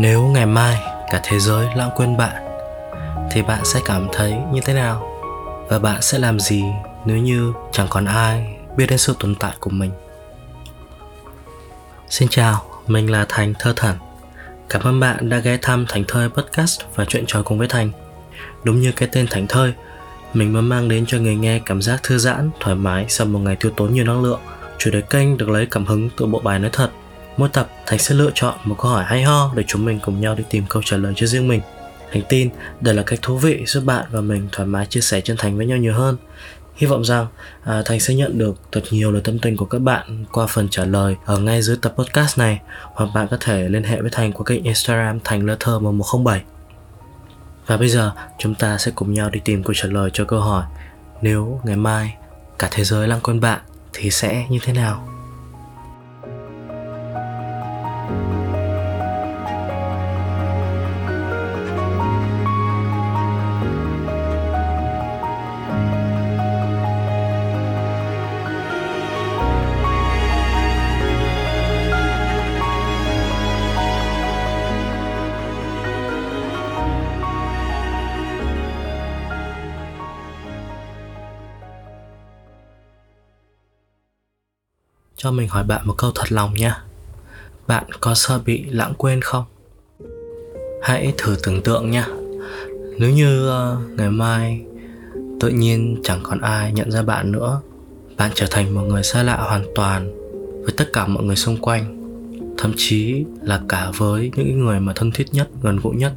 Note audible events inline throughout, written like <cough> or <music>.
nếu ngày mai cả thế giới lãng quên bạn, thì bạn sẽ cảm thấy như thế nào? Và bạn sẽ làm gì nếu như chẳng còn ai biết đến sự tồn tại của mình? Xin chào, mình là thành thơ thần. Cảm ơn bạn đã ghé thăm thành thơi podcast và chuyện trò cùng với thành. Đúng như cái tên thành thơi, mình muốn mang đến cho người nghe cảm giác thư giãn, thoải mái sau một ngày tiêu tốn nhiều năng lượng. Chủ đề kênh được lấy cảm hứng từ bộ bài nói thật. Mỗi tập, Thành sẽ lựa chọn một câu hỏi hay ho để chúng mình cùng nhau đi tìm câu trả lời cho riêng mình. Thành tin đây là cách thú vị giúp bạn và mình thoải mái chia sẻ chân thành với nhau nhiều hơn. Hy vọng rằng à, Thành sẽ nhận được thật nhiều lời tâm tình của các bạn qua phần trả lời ở ngay dưới tập podcast này hoặc bạn có thể liên hệ với Thành qua kênh Instagram Thành Lơ Thơ 1107. Và bây giờ chúng ta sẽ cùng nhau đi tìm câu trả lời cho câu hỏi Nếu ngày mai cả thế giới lăng quên bạn thì sẽ như thế nào? Cho mình hỏi bạn một câu thật lòng nha. Bạn có sợ bị lãng quên không? Hãy thử tưởng tượng nha. Nếu như uh, ngày mai tự nhiên chẳng còn ai nhận ra bạn nữa Bạn trở thành một người xa lạ hoàn toàn với tất cả mọi người xung quanh Thậm chí là cả với những người mà thân thiết nhất, gần gũi nhất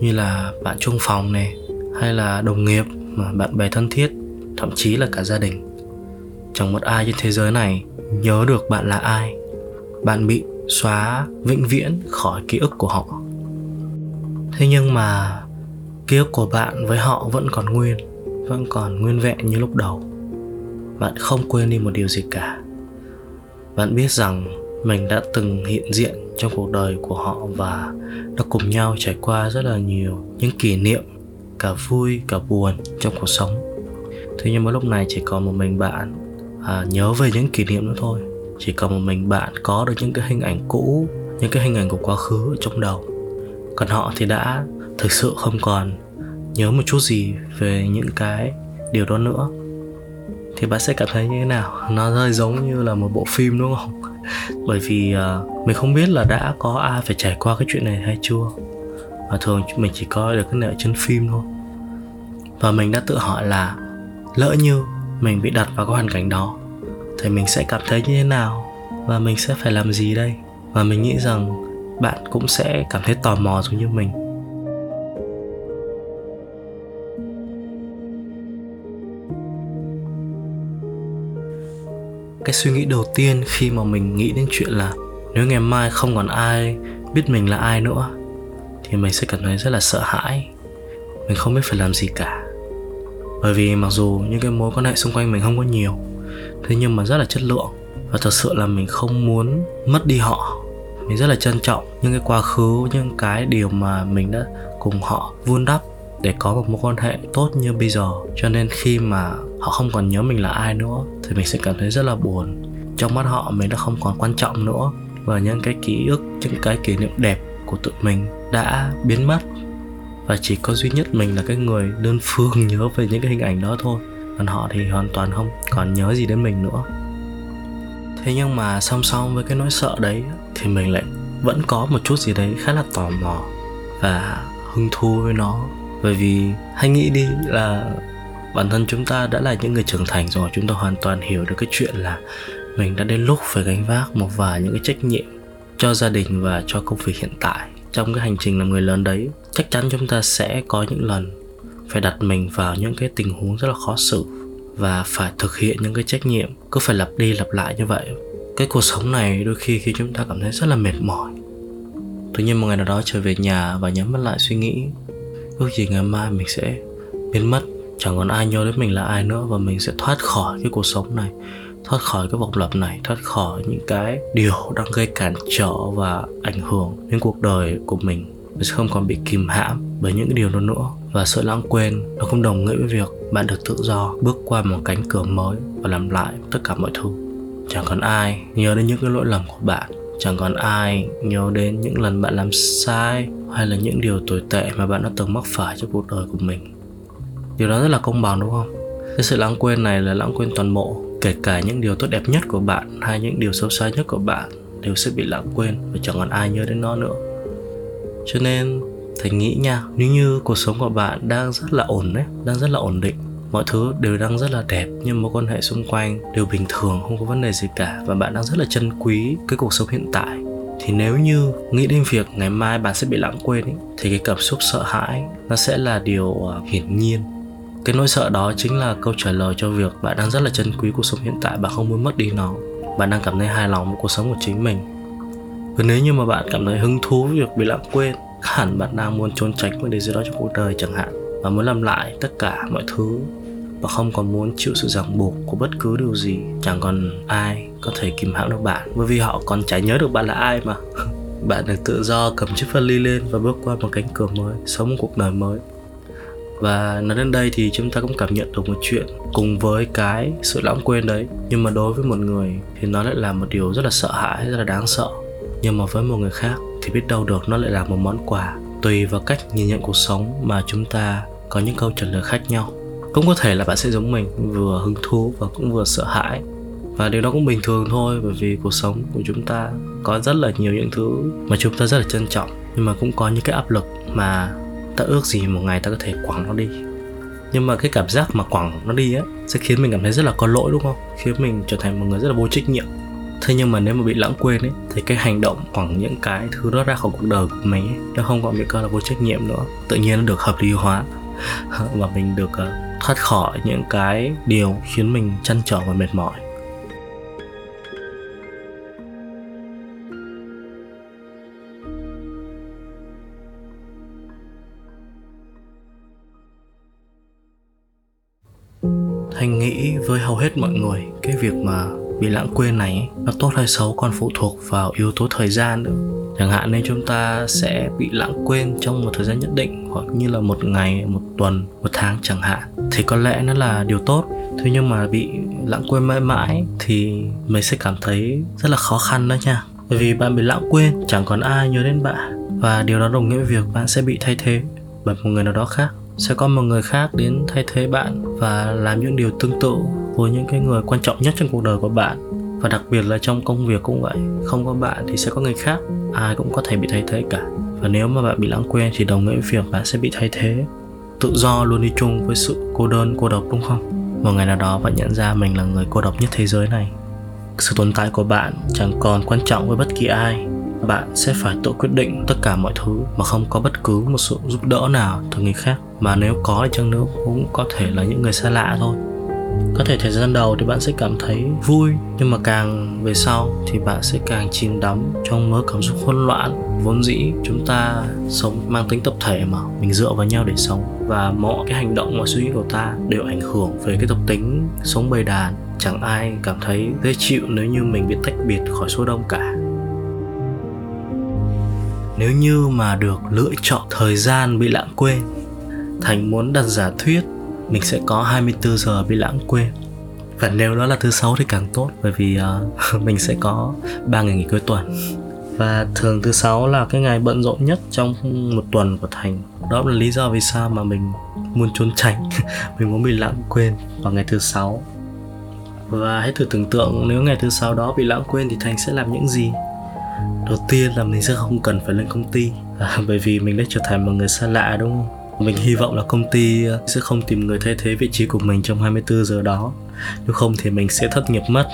Như là bạn chung phòng này Hay là đồng nghiệp, mà bạn bè thân thiết Thậm chí là cả gia đình. Chẳng một ai trên thế giới này nhớ được bạn là ai. Bạn bị xóa vĩnh viễn khỏi ký ức của họ. Thế nhưng mà ký ức của bạn với họ vẫn còn nguyên, vẫn còn nguyên vẹn như lúc đầu. Bạn không quên đi một điều gì cả. Bạn biết rằng mình đã từng hiện diện trong cuộc đời của họ và đã cùng nhau trải qua rất là nhiều những kỷ niệm, cả vui, cả buồn trong cuộc sống. Thế nhưng mà lúc này chỉ còn một mình bạn à, nhớ về những kỷ niệm nữa thôi. Chỉ cần một mình bạn có được những cái hình ảnh cũ những cái hình ảnh của quá khứ ở trong đầu. Còn họ thì đã thực sự không còn nhớ một chút gì về những cái điều đó nữa. Thì bạn sẽ cảm thấy như thế nào? Nó hơi giống như là một bộ phim đúng không? <laughs> Bởi vì uh, mình không biết là đã có ai phải trải qua cái chuyện này hay chưa. Và thường mình chỉ coi được cái này ở trên phim thôi. Và mình đã tự hỏi là lỡ như mình bị đặt vào cái hoàn cảnh đó, thì mình sẽ cảm thấy như thế nào? Và mình sẽ phải làm gì đây? Và mình nghĩ rằng bạn cũng sẽ cảm thấy tò mò giống như mình. Cái suy nghĩ đầu tiên khi mà mình nghĩ đến chuyện là nếu ngày mai không còn ai biết mình là ai nữa, thì mình sẽ cảm thấy rất là sợ hãi. Mình không biết phải làm gì cả bởi vì mặc dù những cái mối quan hệ xung quanh mình không có nhiều, thế nhưng mà rất là chất lượng. Và thật sự là mình không muốn mất đi họ. Mình rất là trân trọng những cái quá khứ, những cái điều mà mình đã cùng họ vun đắp để có một mối quan hệ tốt như bây giờ. Cho nên khi mà họ không còn nhớ mình là ai nữa, thì mình sẽ cảm thấy rất là buồn. Trong mắt họ, mình đã không còn quan trọng nữa. Và những cái ký ức, những cái kỷ niệm đẹp của tụi mình đã biến mất và chỉ có duy nhất mình là cái người đơn phương nhớ về những cái hình ảnh đó thôi. Còn họ thì hoàn toàn không còn nhớ gì đến mình nữa. Thế nhưng mà song song với cái nỗi sợ đấy thì mình lại vẫn có một chút gì đấy khá là tò mò và hứng thú với nó. Bởi vì hãy nghĩ đi là bản thân chúng ta đã là những người trưởng thành rồi, chúng ta hoàn toàn hiểu được cái chuyện là mình đã đến lúc phải gánh vác một vài những cái trách nhiệm cho gia đình và cho công việc hiện tại. Trong cái hành trình làm người lớn đấy chắc chắn chúng ta sẽ có những lần phải đặt mình vào những cái tình huống rất là khó xử và phải thực hiện những cái trách nhiệm cứ phải lặp đi lặp lại như vậy. Cái cuộc sống này đôi khi khi chúng ta cảm thấy rất là mệt mỏi. Tự nhiên một ngày nào đó trở về nhà và nhắm mắt lại suy nghĩ, ước gì ngày mai mình sẽ biến mất. Chẳng còn ai nhớ đến mình là ai nữa và mình sẽ thoát khỏi cái cuộc sống này, thoát khỏi cái vòng lặp này, thoát khỏi những cái điều đang gây cản trở và ảnh hưởng đến cuộc đời của mình mình sẽ không còn bị kìm hãm bởi những điều đó nữa. Và sự lãng quên, nó không đồng nghĩa với việc bạn được tự do bước qua một cánh cửa mới và làm lại tất cả mọi thứ. Chẳng còn ai nhớ đến những cái lỗi lầm của bạn. Chẳng còn ai nhớ đến những lần bạn làm sai hay là những điều tồi tệ mà bạn đã từng mắc phải trong cuộc đời của mình. Điều đó rất là công bằng, đúng không? Cái sự lãng quên này là lãng quên toàn bộ, kể cả những điều tốt đẹp nhất của bạn hay những điều xấu xa nhất của bạn đều sẽ bị lãng quên và chẳng còn ai nhớ đến nó nữa cho nên thành nghĩ nha nếu như cuộc sống của bạn đang rất là ổn đấy đang rất là ổn định mọi thứ đều đang rất là đẹp nhưng mối quan hệ xung quanh đều bình thường không có vấn đề gì cả và bạn đang rất là trân quý cái cuộc sống hiện tại thì nếu như nghĩ đến việc ngày mai bạn sẽ bị lãng quên ấy, thì cái cảm xúc sợ hãi nó sẽ là điều à, hiển nhiên. Cái nỗi sợ đó chính là câu trả lời cho việc bạn đang rất là trân quý cuộc sống hiện tại bạn không muốn mất đi nó. Bạn đang cảm thấy hài lòng với cuộc sống của chính mình và nếu như mà bạn cảm thấy hứng thú với việc bị lãng quên, hẳn bạn đang muốn trốn tránh một điều gì đó trong cuộc đời chẳng hạn, và muốn làm lại tất cả mọi thứ, và không còn muốn chịu sự ràng buộc của bất cứ điều gì, chẳng còn ai có thể kìm hãm được bạn. Bởi vì họ còn chả nhớ được bạn là ai mà. <laughs> Bạn được tự do cầm chiếc vali lên và bước qua một cánh cửa mới, sống một cuộc đời mới. Và nói đến đây thì chúng ta cũng cảm nhận được một chuyện cùng với cái sự lãng quên đấy. Nhưng mà đối với một người thì nó lại là một điều rất là sợ hãi, rất là đáng sợ nhưng mà với một người khác thì biết đâu được nó lại là một món quà. Tùy vào cách nhìn nhận cuộc sống mà chúng ta có những câu trả lời khác nhau. Cũng có thể là bạn sẽ giống mình, vừa hứng thú và cũng vừa sợ hãi. Và điều đó cũng bình thường thôi, bởi vì cuộc sống của chúng ta có rất là nhiều những thứ mà chúng ta rất là trân trọng. Nhưng mà cũng có những cái áp lực mà ta ước gì một ngày ta có thể quẳng nó đi. Nhưng mà cái cảm giác mà quẳng nó đi á, sẽ khiến mình cảm thấy rất là có lỗi, đúng không? Khiến mình trở thành một người rất là vô trách nhiệm thế nhưng mà nếu mà bị lãng quên ấy thì cái hành động hoặc những cái thứ đó ra khỏi cuộc đời của mình ấy, nó không còn bị coi là vô trách nhiệm nữa. Tự nhiên nó được hợp lý hóa. <laughs> Và mình được uh, thoát khỏi những cái điều khiến mình chăn trở và mệt mỏi. Thanh nghĩ với hầu hết mọi người cái việc mà bị lãng quên này, nó tốt hay xấu còn phụ thuộc vào yếu tố thời gian nữa. Chẳng hạn nên chúng ta sẽ bị lãng quên trong một thời gian nhất định, hoặc như là một ngày, một tuần, một tháng chẳng hạn, thì có lẽ nó là điều tốt. Thế nhưng mà bị lãng quên mãi mãi thì mình sẽ cảm thấy rất là khó khăn đó nha. Bởi vì bạn bị lãng quên, chẳng còn ai nhớ đến bạn. Và điều đó đồng nghĩa với việc bạn sẽ bị thay thế bởi một người nào đó khác. Sẽ có một người khác đến thay thế bạn và làm những điều tương tự với những cái người quan trọng nhất trong cuộc đời của bạn. Và đặc biệt là trong công việc cũng vậy. Không có bạn thì sẽ có người khác. Ai cũng có thể bị thay thế cả. Và nếu mà bạn bị lãng quên thì đồng nghĩa với việc bạn sẽ bị thay thế. Tự do luôn đi chung với sự cô đơn, cô độc đúng không? Một ngày nào đó bạn nhận ra mình là người cô độc nhất thế giới này. Sự tồn tại của bạn chẳng còn quan trọng với bất kỳ ai. Bạn sẽ phải tự quyết định tất cả mọi thứ mà không có bất cứ một sự giúp đỡ nào từ người khác. Mà nếu có thì chăng nữa cũng có thể là những người xa lạ thôi có thể thời gian đầu thì bạn sẽ cảm thấy vui, nhưng mà càng về sau thì bạn sẽ càng chìm đắm trong mớ cảm xúc hỗn loạn, vốn dĩ chúng ta sống mang tính tập thể mà, mình dựa vào nhau để sống. Và mọi cái hành động, mọi suy nghĩ của ta đều ảnh hưởng về cái tập tính sống bầy đàn. Chẳng ai cảm thấy dễ chịu nếu như mình bị tách biệt khỏi số đông cả. Nếu như mà được lựa chọn thời gian bị lãng quên, thành muốn đặt giả thuyết mình sẽ có 24 giờ bị lãng quên và nếu đó là thứ sáu thì càng tốt bởi vì uh, <laughs> mình sẽ có ba ngày nghỉ cuối tuần. Và thường thứ sáu là cái ngày bận rộn nhất trong một tuần của thành. Đó là lý do vì sao mà mình muốn trốn tránh. <laughs> Mình muốn bị lãng quên vào ngày thứ sáu. Và hãy thử tưởng tượng nếu ngày thứ sáu đó bị lãng quên thì thành sẽ làm những gì? Đầu tiên là mình sẽ không cần phải lên công ty. À, <laughs> bởi vì mình đã trở thành một người xa lạ đúng không? Mình hy vọng là công ty ờ, sẽ không tìm người thay thế vị trí của mình trong 24 giờ đó. Nếu không thì mình sẽ thất nghiệp mất.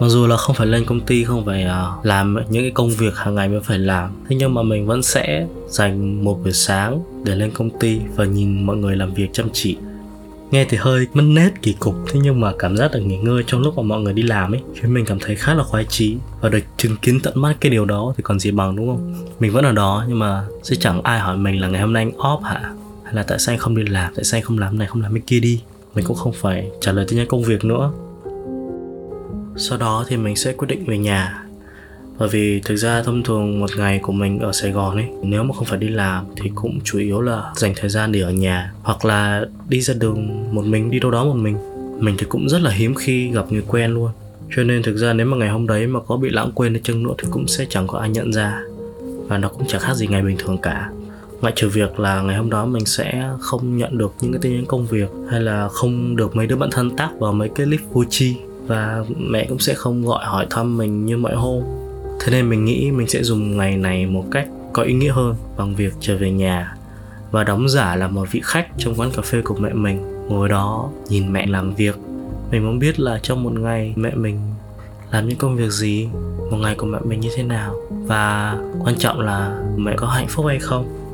Mặc dù là không phải lên công ty, không phải ờ, làm những cái công việc hàng ngày mới phải làm, thế nhưng mà mình vẫn sẽ dành một buổi sáng để lên công ty và nhìn mọi người làm việc chăm chỉ nghe thì hơi mất nét kỳ cục, thế nhưng mà cảm giác được nghỉ ngơi trong lúc mà mọi người đi làm ấy, khiến mình cảm thấy khá là khoái trí và được chứng kiến tận mắt cái điều đó thì còn gì bằng, đúng không? Mình vẫn ở đó, nhưng mà sẽ chẳng ai hỏi mình là ngày hôm nay anh off hả? Hay là tại sao anh không đi làm? Tại sao anh không làm này, không làm cái kia đi? Mình cũng không phải trả lời tin nhắn công việc nữa. Sau đó thì mình sẽ quyết định về nhà bởi vì thực ra thông thường một ngày của mình ở Sài Gòn ấy, nếu mà không phải đi làm thì cũng chủ yếu là dành thời gian để ở nhà hoặc là đi ra đường một mình, đi đâu đó một mình. Mình thì cũng rất là hiếm khi gặp người quen luôn. Cho nên thực ra nếu mà ngày hôm đấy mà có bị lãng quên đi chăng nữa thì cũng sẽ chẳng có ai nhận ra. Và nó cũng chẳng khác gì ngày bình thường cả. Ngoại trừ việc là ngày hôm đó mình sẽ không nhận được những cái tin nhắn công việc hay là không được mấy đứa bạn thân tác vào mấy cái clip vui chi. Và mẹ cũng sẽ không gọi hỏi thăm mình như mọi hôm thế nên mình nghĩ mình sẽ dùng ngày này một cách có ý nghĩa hơn bằng việc trở về nhà và đóng giả là một vị khách trong quán cà phê của mẹ mình. Ngồi đó nhìn mẹ làm việc. Mình muốn biết là trong một ngày mẹ mình làm những công việc gì, một ngày của mẹ mình như thế nào và quan trọng là mẹ có hạnh phúc hay không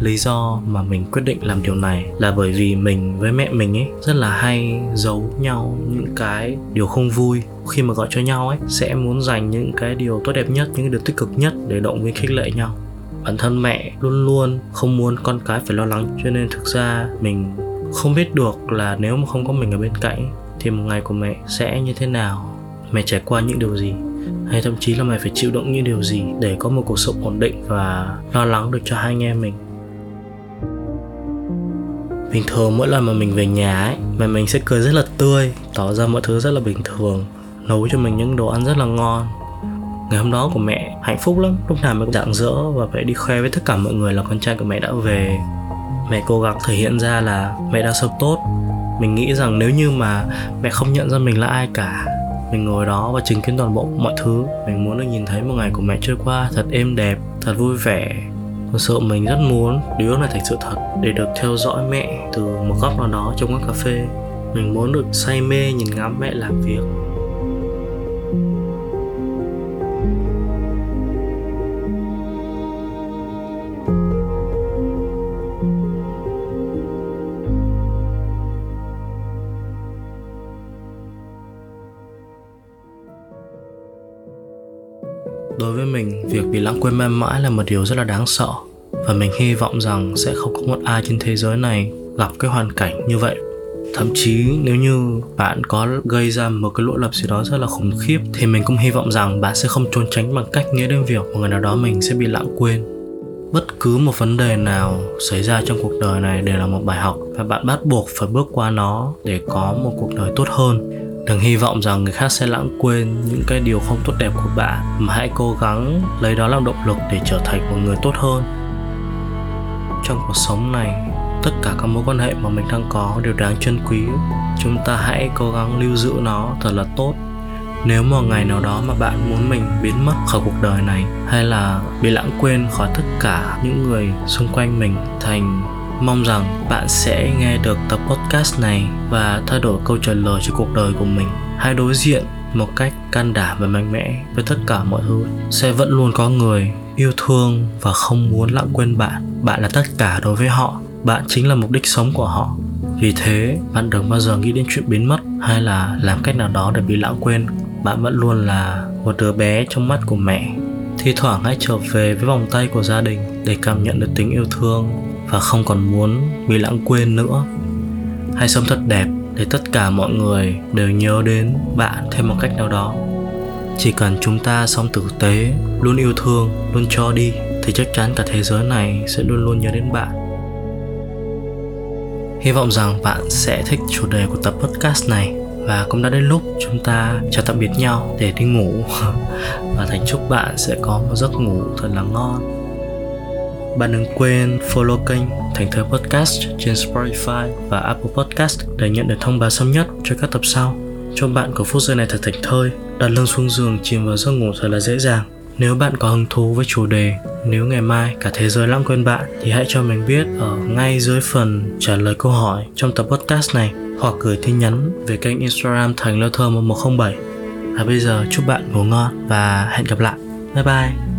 lý do mà mình quyết định làm điều này là bởi vì mình với mẹ mình ấy rất là hay giấu nhau những cái điều không vui. Khi mà gọi cho nhau ấy, sẽ muốn dành những cái điều tốt đẹp nhất, những cái điều tích cực nhất để động viên khích lệ nhau. Bản thân mẹ luôn luôn không muốn con cái phải lo lắng, cho nên thực ra mình không biết được là nếu mà không có mình ở bên cạnh thì một ngày của mẹ sẽ như thế nào? Mẹ trải qua những điều gì? Hay thậm chí là mẹ phải chịu đựng những điều gì để có một cuộc sống ổn định và lo lắng được cho hai anh em mình? Bình thường mỗi lần mà mình về nhà ấy mẹ mình sẽ cười rất là tươi, tỏ ra mọi thứ rất là bình thường, nấu cho mình những đồ ăn rất là ngon. Ngày hôm đó của mẹ hạnh phúc lắm, lúc nào mẹ cũng rạng rỡ và phải đi khoe với tất cả mọi người là con trai của mẹ đã về. Mẹ cố gắng thể hiện ra là mẹ đã sống tốt. Mình nghĩ rằng nếu như mà mẹ không nhận ra mình là ai cả, mình ngồi đó và chứng kiến toàn bộ mọi thứ, mình muốn được nhìn thấy một ngày của mẹ trôi qua thật êm đẹp, thật vui vẻ thật sự mình rất muốn điều này thành sự thật để được theo dõi mẹ từ một góc nào đó trong quán cà phê. Mình muốn được say mê, nhìn ngắm mẹ làm việc. Quên mãi mãi là một điều rất là đáng sợ. Và mình hy vọng rằng sẽ không có một ai trên thế giới này gặp cái hoàn cảnh như vậy. Thậm chí nếu như bạn có gây ra một cái lỗi lầm gì đó rất là khủng khiếp, thì mình cũng hy vọng rằng bạn sẽ không trốn tránh bằng cách nghĩ đến việc một ngày nào đó mình sẽ bị lãng quên. Bất cứ một vấn đề nào xảy ra trong cuộc đời này đều là một bài học, và bạn bắt buộc phải bước qua nó để có một cuộc đời tốt hơn đừng hy vọng rằng người khác sẽ lãng quên những cái điều không tốt đẹp của bạn, mà hãy cố gắng lấy đó làm động lực để trở thành một người tốt hơn. Trong cuộc sống này, tất cả các mối quan hệ mà mình đang có đều đáng trân quý. Chúng ta hãy cố gắng lưu giữ nó thật là tốt. Nếu một ngày nào đó mà bạn muốn mình biến mất khỏi cuộc đời này, hay là bị lãng quên khỏi tất cả những người xung quanh mình thành mong rằng bạn sẽ nghe được tập podcast này và thay đổi câu trả lời cho cuộc đời của mình. Hãy đối diện một cách can đảm và mạnh mẽ với tất cả mọi thứ. Sẽ vẫn luôn có người yêu thương và không muốn lãng quên bạn. Bạn là tất cả đối với họ. Bạn chính là mục đích sống của họ. Vì thế, bạn đừng bao giờ nghĩ đến chuyện biến mất hay là làm cách nào đó để bị lãng quên. Bạn vẫn luôn là một đứa bé trong mắt của mẹ. Thi thoảng hãy trở về với vòng tay của gia đình để cảm nhận được tình yêu thương và không còn muốn bị lãng quên nữa. Hãy sống thật đẹp để tất cả mọi người đều nhớ đến bạn theo một cách nào đó. Chỉ cần chúng ta sống tử tế, luôn yêu thương, luôn cho đi, thì chắc chắn cả thế giới này sẽ luôn luôn nhớ đến bạn. Hy vọng rằng bạn sẽ thích chủ đề của tập podcast này và cũng đã đến lúc chúng ta chào tạm biệt nhau để đi ngủ. <laughs> Và thành chúc bạn sẽ có một giấc ngủ thật là ngon bạn đừng quên follow kênh Thành Thơ Podcast trên Spotify và Apple Podcast để nhận được thông báo sớm nhất cho các tập sau. Cho bạn có phút giây này thật thảnh thơi, đặt lưng xuống giường chìm vào giấc ngủ thật là dễ dàng. Nếu bạn có hứng thú với chủ đề, nếu ngày mai cả thế giới lãng quên bạn thì hãy cho mình biết ở ngay dưới phần trả lời câu hỏi trong tập podcast này hoặc gửi tin nhắn về kênh Instagram Thành Lơ Thơ 1107. Và bây giờ chúc bạn ngủ ngon và hẹn gặp lại. Bye bye.